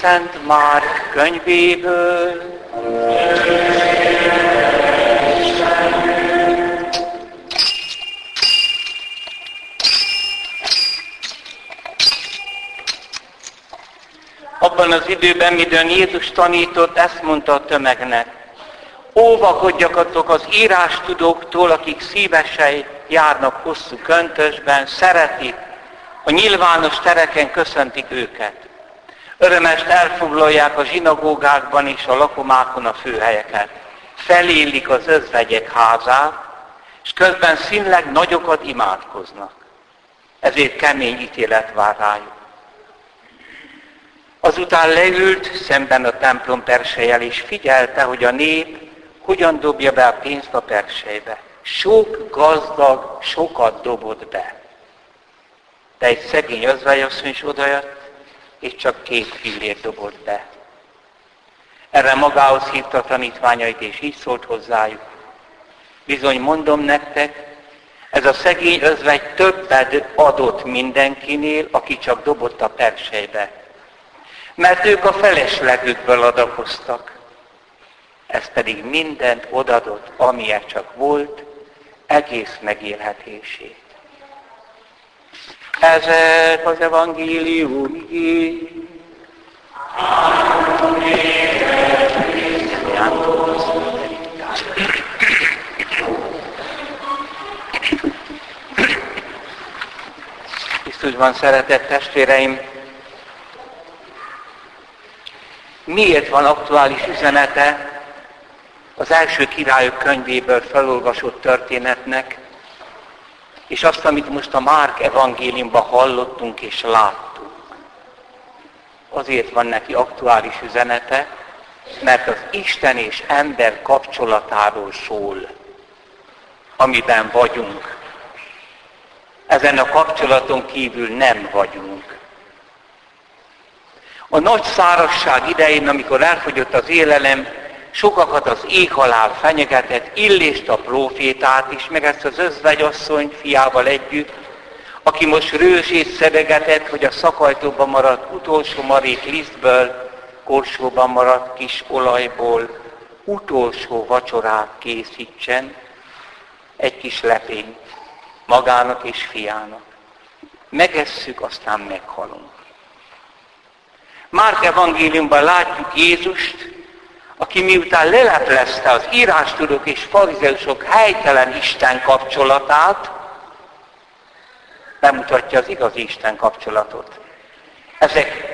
Szent Márk könyvéből. Abban az időben, midőn Jézus tanított, ezt mondta a tömegnek. Óvakodjakatok az írástudóktól, akik szívesen járnak hosszú köntösben, szeretik, a nyilvános tereken köszöntik őket. Örömest elfoglalják a zsinagógákban és a lakomákon a főhelyeket. Felélik az özvegyek házát, és közben színleg nagyokat imádkoznak. Ezért kemény ítélet vár rájuk. Azután leült szemben a templom persejel, és figyelte, hogy a nép hogyan dobja be a pénzt a persejbe. Sok gazdag sokat dobott be. De egy szegény özvegyasszony is odajött, és csak két fillért dobott be. Erre magához hívta a tanítványait, és így szólt hozzájuk. Bizony mondom nektek, ez a szegény özvegy többet adott mindenkinél, aki csak dobott a persejbe. Mert ők a feleslegükből adakoztak. Ez pedig mindent odadott, amilyen csak volt, egész megélhetését. Ezek az evangélium igény. van szeretett testvéreim, miért van aktuális üzenete az első királyok könyvéből felolvasott történetnek, és azt, amit most a Márk evangéliumban hallottunk és láttunk. Azért van neki aktuális üzenete, mert az Isten és ember kapcsolatáról szól, amiben vagyunk. Ezen a kapcsolaton kívül nem vagyunk. A nagy szárasság idején, amikor elfogyott az élelem, sokakat az éhhalál fenyegetett, Illést a profétát is, meg ezt az özvegyasszony fiával együtt, aki most rőzsét szedegetett, hogy a szakajtóban maradt utolsó marék lisztből, korsóban maradt kis olajból utolsó vacsorát készítsen, egy kis lepényt magának és fiának. Megesszük, aztán meghalunk. Márk evangéliumban látjuk Jézust, aki miután leleplezte az írástudók és farizeusok helytelen Isten kapcsolatát, bemutatja az igazi Isten kapcsolatot. Ezek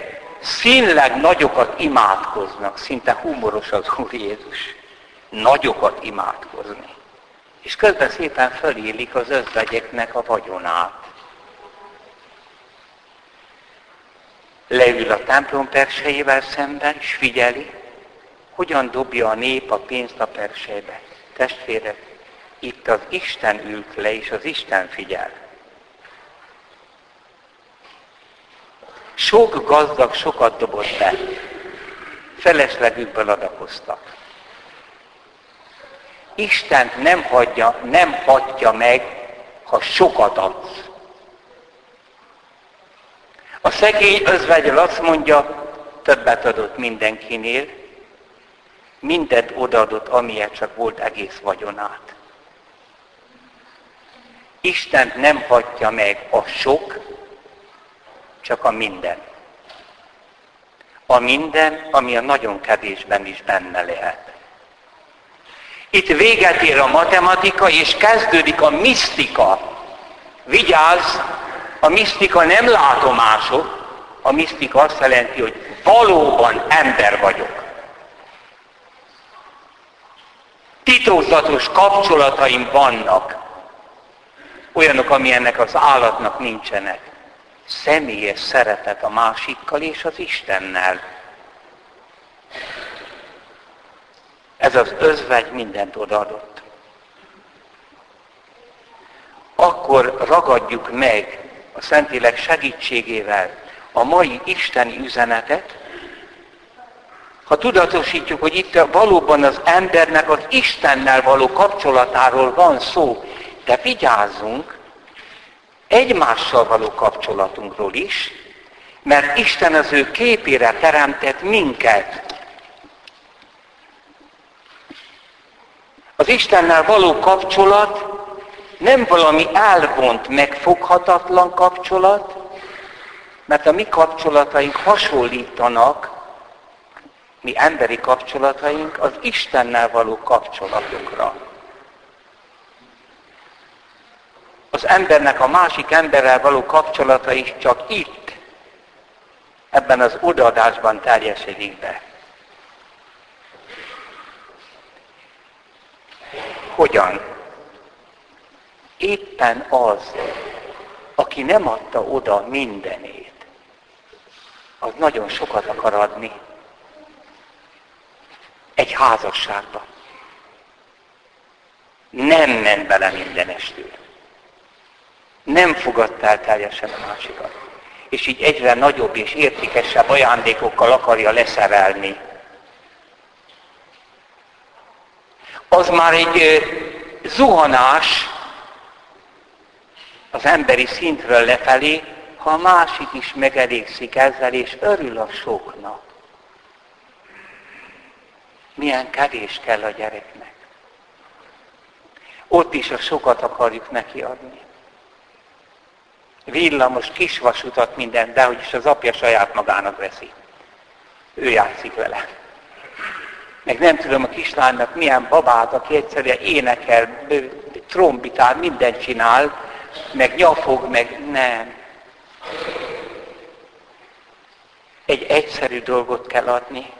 színleg nagyokat imádkoznak, szinte humoros az Úr Jézus. Nagyokat imádkozni. És közben szépen fölélik az özvegyeknek a vagyonát. Leül a templom persejével szemben, és figyeli, hogyan dobja a nép a pénzt a persejbe. Testvérek, itt az Isten ült le, és az Isten figyel. Sok gazdag sokat dobott be. Feleslegükből adakoztak. Isten nem hagyja, nem hagyja meg, ha sokat adsz. A szegény özvegyel azt mondja, többet adott mindenkinél, mindent odaadott, amilyet csak volt egész vagyonát. Isten nem hagyja meg a sok, csak a minden. A minden, ami a nagyon kevésben is benne lehet. Itt véget ér a matematika, és kezdődik a misztika. Vigyázz, a misztika nem látomások, a misztika azt jelenti, hogy valóban ember vagyok. Titokzatos kapcsolataim vannak, olyanok, amilyennek az állatnak nincsenek. Személyes szeretet a másikkal és az Istennel. Ez az özvegy mindent odaadott. Akkor ragadjuk meg a Szentlélek segítségével a mai isteni üzenetet, ha tudatosítjuk, hogy itt valóban az embernek az Istennel való kapcsolatáról van szó, de vigyázzunk, egymással való kapcsolatunkról is, mert Isten az ő képére teremtett minket. Az Istennel való kapcsolat nem valami elvont, megfoghatatlan kapcsolat, mert a mi kapcsolataink hasonlítanak, mi emberi kapcsolataink az Istennel való kapcsolatokra. Az embernek a másik emberrel való kapcsolata is csak itt, ebben az odaadásban terjesedik be. Hogyan? Éppen az, aki nem adta oda mindenét, az nagyon sokat akar adni házasságba. Nem ment bele mindenestől. Nem fogadta el teljesen a másikat. És így egyre nagyobb és értékesebb ajándékokkal akarja leszerelni. Az már egy zuhanás az emberi szintről lefelé, ha a másik is megelégszik ezzel, és örül a soknak. Milyen kevés kell a gyereknek. Ott is a sokat akarjuk neki adni. Villamos, kisvasutat, minden, de hogy is az apja saját magának veszi. Ő játszik vele. Meg nem tudom a kislánynak milyen babát, aki egyszerűen énekel, trombitál, mindent csinál, meg nyafog, meg nem. Egy egyszerű dolgot kell adni,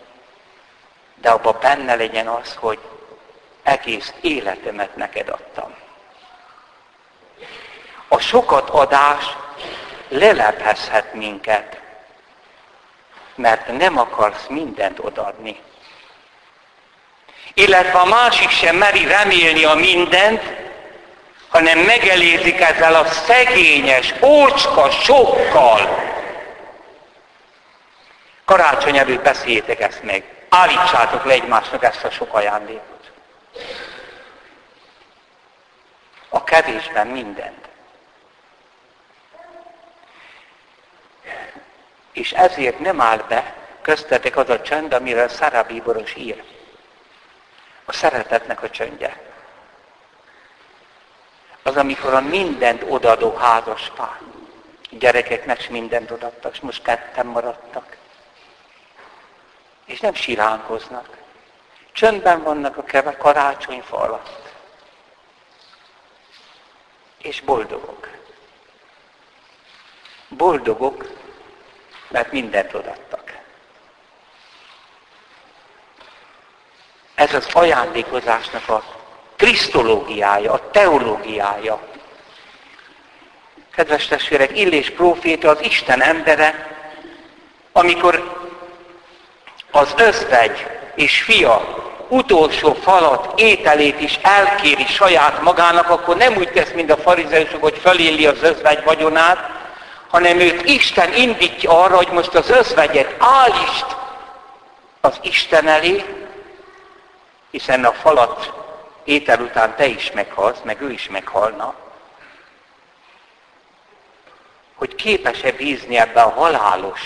de abban benne legyen az, hogy egész életemet neked adtam. A sokat adás lelephezhet minket, mert nem akarsz mindent odadni. Illetve a másik sem meri remélni a mindent, hanem megelézik ezzel a szegényes, ócska sokkal. Karácsony előtt beszéljétek ezt meg. Állítsátok le egymásnak ezt a sok ajándékot. A kevésben mindent. És ezért nem áll be köztetek az a csönd, amire Szara Bíboros ír. A szeretetnek a csöndje. Az, amikor a mindent odaadó házas pár. Gyerekeknek mindent odaadtak, és most ketten maradtak és nem siránkoznak. Csöndben vannak a keve karácsonyfa alatt. És boldogok. Boldogok, mert mindent odattak. Ez az ajándékozásnak a krisztológiája, a teológiája. Kedves testvérek, Illés próféta az Isten embere, amikor az özvegy és fia utolsó falat, ételét is elkéri saját magának, akkor nem úgy tesz, mint a farizeusok, hogy föléli az özvegy vagyonát, hanem őt Isten indítja arra, hogy most az özvegyet állítsd az Isten elé, hiszen a falat étel után te is meghalsz, meg ő is meghalna. Hogy képes-e bízni ebbe a halálos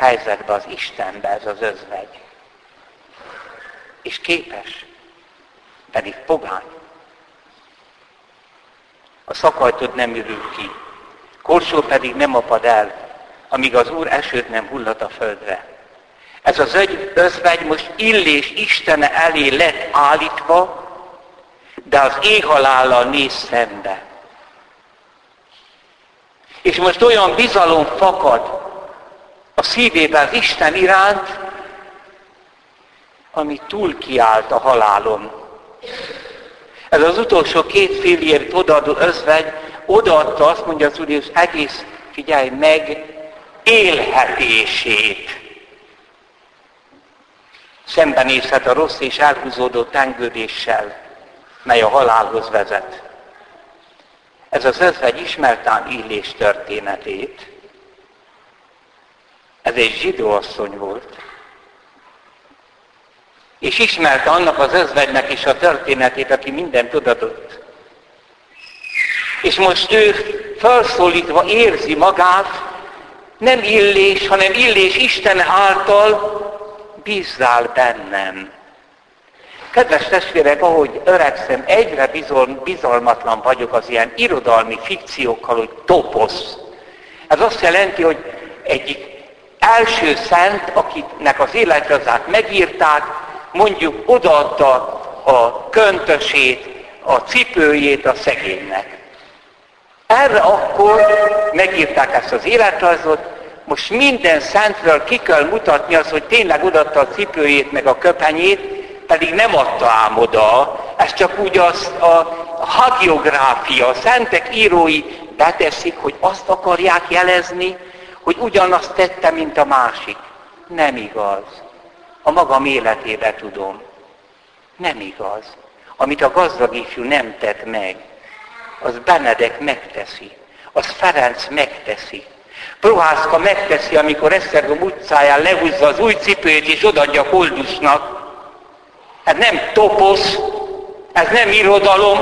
helyzetbe az Istenbe ez az özvegy. És képes, pedig pogány. A szakajtod nem ürül ki, korsó pedig nem apad el, amíg az Úr esőt nem hullat a földre. Ez az egy özvegy most illés Istene elé lett állítva, de az éhalállal néz szembe. És most olyan bizalom fakad a szívében Isten iránt, ami túl kiállt a halálon. Ez az utolsó két fél évt odaadó özvegy odaadta, azt mondja az Úr Jézus, egész, figyelj meg, élhetését. Szembenézhet a rossz és elhúzódó tengődéssel, mely a halálhoz vezet. Ez az özvegy ismertán illés történetét. Ez egy zsidó asszony volt. És ismerte annak az özvegynek is a történetét, aki mindent tudadott. És most ő felszólítva érzi magát, nem illés, hanem illés Isten által, bízzál bennem. Kedves testvérek, ahogy öregszem, egyre bizalmatlan vagyok az ilyen irodalmi fikciókkal, hogy toposz. Ez azt jelenti, hogy egyik első szent, akinek az életrajzát megírták, mondjuk odaadta a köntösét, a cipőjét a szegénynek. Erre akkor megírták ezt az életrajzot, most minden szentről ki kell mutatni az, hogy tényleg odaadta a cipőjét meg a köpenyét, pedig nem adta ám oda. Ez csak úgy az, a hagiográfia, a szentek írói beteszik, hogy azt akarják jelezni, hogy ugyanazt tette, mint a másik. Nem igaz. A magam életébe tudom. Nem igaz. Amit a gazdag ifjú nem tett meg, az Benedek megteszi. Az Ferenc megteszi. Prohászka megteszi, amikor Esztergom utcáján lehúzza az új cipőjét és odaadja Koldusnak. Ez nem toposz, ez nem irodalom.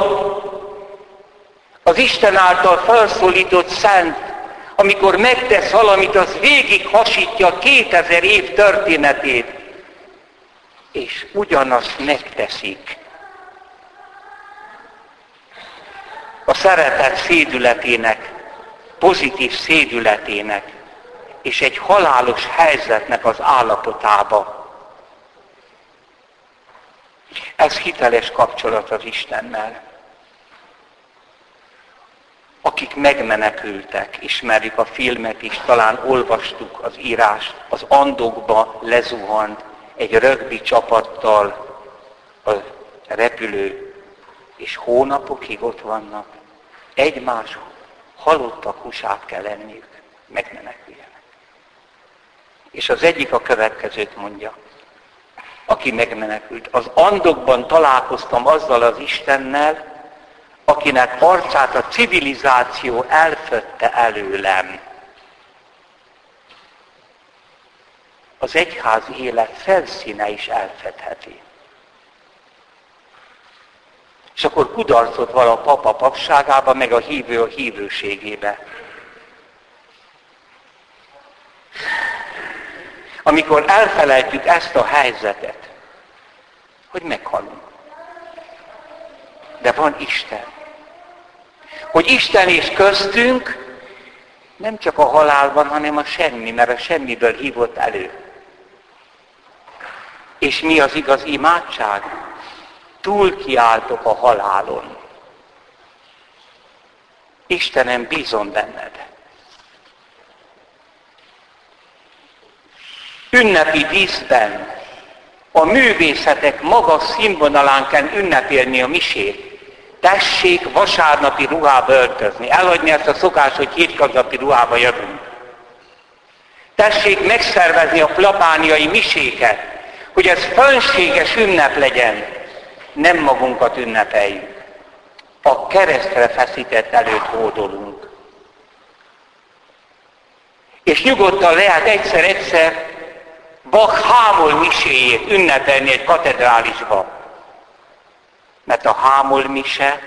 Az Isten által felszólított szent, amikor megtesz valamit, az végig hasítja 2000 év történetét. És ugyanazt megteszik. A szeretet szédületének pozitív szédületének és egy halálos helyzetnek az állapotába. Ez hiteles kapcsolat az Istennel. Akik megmenekültek, ismerjük a filmet is, talán olvastuk az írást, az andokba lezuhant egy rögbi csapattal a repülő, és hónapokig ott vannak, egymás halottak húsát kell enniük, megmeneküljenek. És az egyik a következőt mondja, aki megmenekült. Az andokban találkoztam azzal az Istennel, akinek arcát a civilizáció elfötte előlem. Az egyház élet felszíne is elfedheti. És akkor kudarcot val a papa papságába, meg a hívő a hívőségébe. Amikor elfelejtjük ezt a helyzetet, hogy meghalunk. De van Isten. Hogy Isten is köztünk, nem csak a halálban, hanem a semmi, mert a semmiből hívott elő. És mi az igaz imádság? túl kiáltok a halálon. Istenem, bízom benned. Ünnepi díszben a művészetek magas színvonalán kell ünnepélni a misét. Tessék vasárnapi ruhába öltözni. Elhagyni ezt a szokás, hogy hétköznapi ruhába jövünk. Tessék megszervezni a plapániai miséket, hogy ez fönséges ünnep legyen, nem magunkat ünnepeljük. A keresztre feszített előtt hódolunk. És nyugodtan lehet egyszer-egyszer Bach hámol miséjét ünnepelni egy katedrálisba. Mert a hámol mise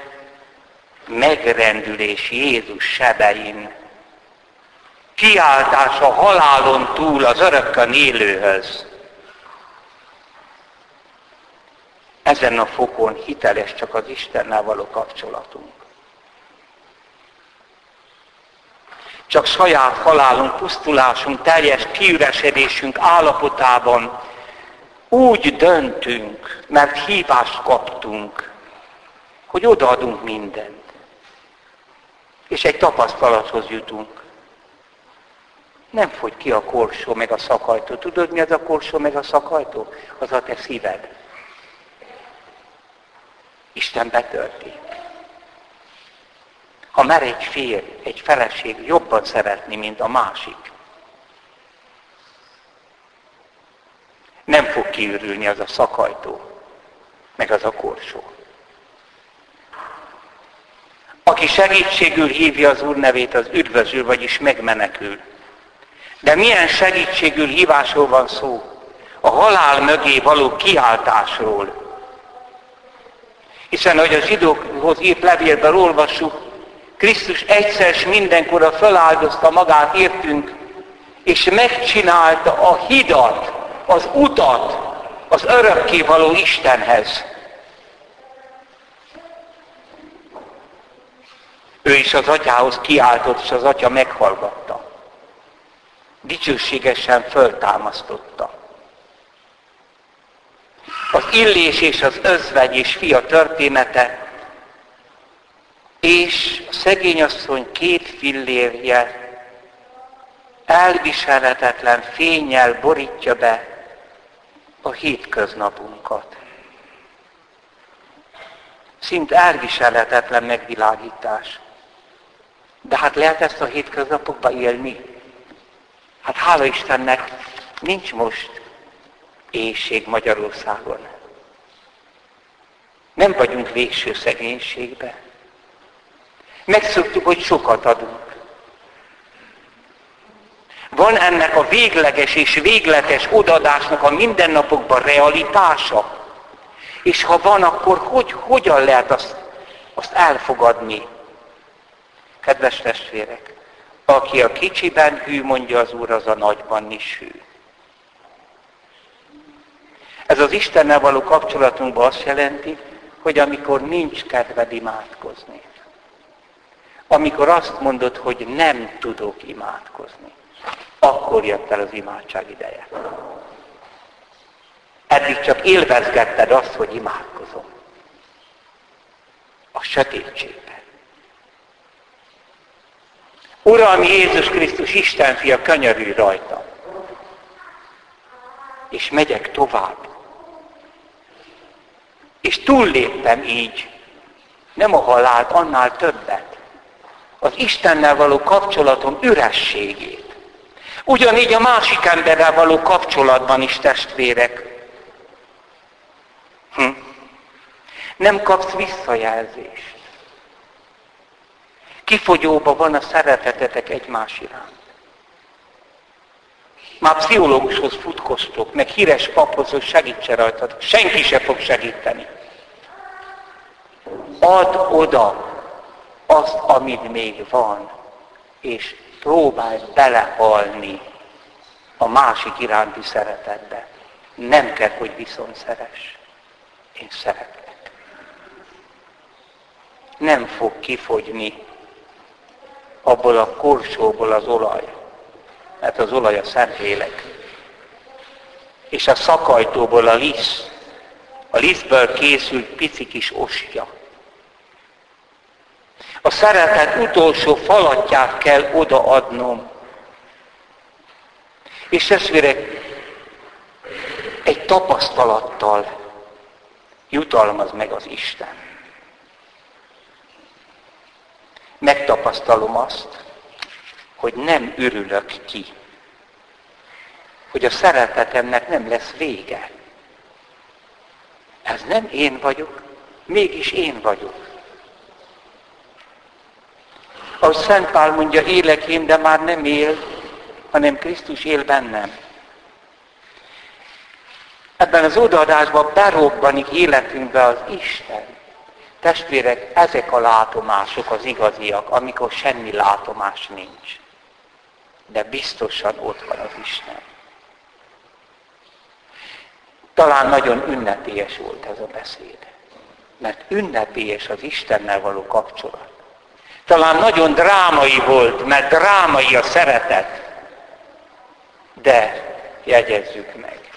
megrendülés Jézus sebein. Kiáltás a halálon túl az örökkön élőhöz. ezen a fokon hiteles csak az Istennel való kapcsolatunk. Csak saját halálunk, pusztulásunk, teljes kiüresedésünk állapotában úgy döntünk, mert hívást kaptunk, hogy odaadunk mindent. És egy tapasztalathoz jutunk. Nem fogy ki a korsó meg a szakajtó. Tudod, mi az a korsó meg a szakajtó? Az a te szíved. Isten betölti. Ha mer egy férj, egy feleség jobban szeretni, mint a másik, nem fog kiürülni az a szakajtó, meg az a korsó. Aki segítségül hívja az Úr nevét, az üdvözül, vagyis megmenekül. De milyen segítségül hívásról van szó? A halál mögé való kiáltásról, hiszen, hogy a zsidókhoz írt levélben olvassuk, Krisztus egyszer és mindenkorra feláldozta magát értünk, és megcsinálta a hidat, az utat az örökkévaló Istenhez. Ő is az atyához kiáltott, és az atya meghallgatta. Dicsőségesen föltámasztotta. Az illés és az özvegy és fia története, és a szegényasszony két fillérje elviselhetetlen fényjel borítja be a hétköznapunkat. Szint elviselhetetlen megvilágítás. De hát lehet ezt a hétköznapokba élni? Hát hála Istennek nincs most éjség Magyarországon. Nem vagyunk végső szegénységbe. Megszoktuk, hogy sokat adunk. Van ennek a végleges és végletes odadásnak a mindennapokban realitása? És ha van, akkor hogy, hogyan lehet azt, azt elfogadni? Kedves testvérek, aki a kicsiben hű, mondja az Úr, az a nagyban is hű. Ez az Istennel való kapcsolatunkban azt jelenti, hogy amikor nincs kedved imádkozni, amikor azt mondod, hogy nem tudok imádkozni, akkor jött el az imádság ideje. Eddig csak élvezgetted azt, hogy imádkozom. A sötétségben. Uram Jézus Krisztus, Isten fia, könyörülj rajta. És megyek tovább. És túlléptem így. Nem a halált, annál többet. Az Istennel való kapcsolatom ürességét. Ugyanígy a másik emberrel való kapcsolatban is testvérek. Hm. Nem kapsz visszajelzést. Kifogyóba van a szeretetetek egymás iránt. Már pszichológushoz futkoztok, meg híres paphoz, hogy segítse rajtad. Senki se fog segíteni. Add oda azt, amit még van, és próbálj belehalni a másik iránti szeretetbe. Nem kell, hogy viszont szeres. Én szeretlek. Nem fog kifogyni abból a korsóból az olaj, mert az olaj a Szentlélek. És a szakajtóból a lisz, a lisztből készült pici kis ostya. A szeretet utolsó falatját kell odaadnom. És testvérek, egy tapasztalattal jutalmaz meg az Isten. Megtapasztalom azt, hogy nem ürülök ki. Hogy a szeretetemnek nem lesz vége. Ez nem én vagyok, mégis én vagyok. Ahogy Szent Pál mondja, élek én, de már nem él, hanem Krisztus él bennem. Ebben az odaadásban berobbanik életünkbe az Isten. Testvérek, ezek a látomások az igaziak, amikor semmi látomás nincs. De biztosan ott van az Isten. Talán nagyon ünnepélyes volt ez a beszéd. Mert ünnepélyes az Istennel való kapcsolat. Talán nagyon drámai volt, mert drámai a szeretet. De jegyezzük meg.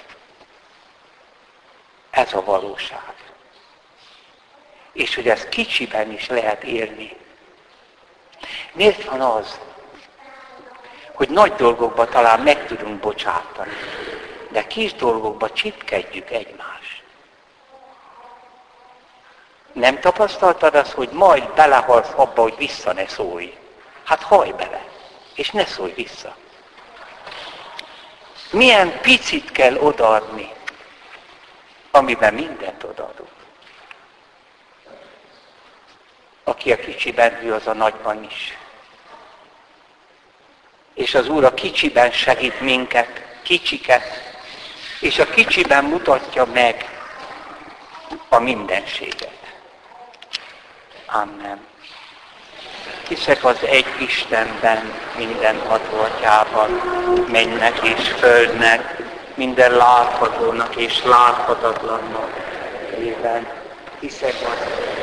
Ez a valóság. És hogy ez kicsiben is lehet érni. Miért van az, hogy nagy dolgokba talán meg tudunk bocsátani, de kis dolgokba csipkedjük egymást. Nem tapasztaltad azt, hogy majd belehalsz abba, hogy vissza ne szólj? Hát haj bele, és ne szólj vissza. Milyen picit kell odaadni, amiben mindent odaadunk. Aki a kicsiben hű, az a nagyban is. És az Úr a kicsiben segít minket, kicsiket, és a kicsiben mutatja meg a mindenséget. Amen. Hiszek az egy Istenben, minden atyában, mennek és földnek, minden láthatónak és láthatatlannak. Ében hiszek az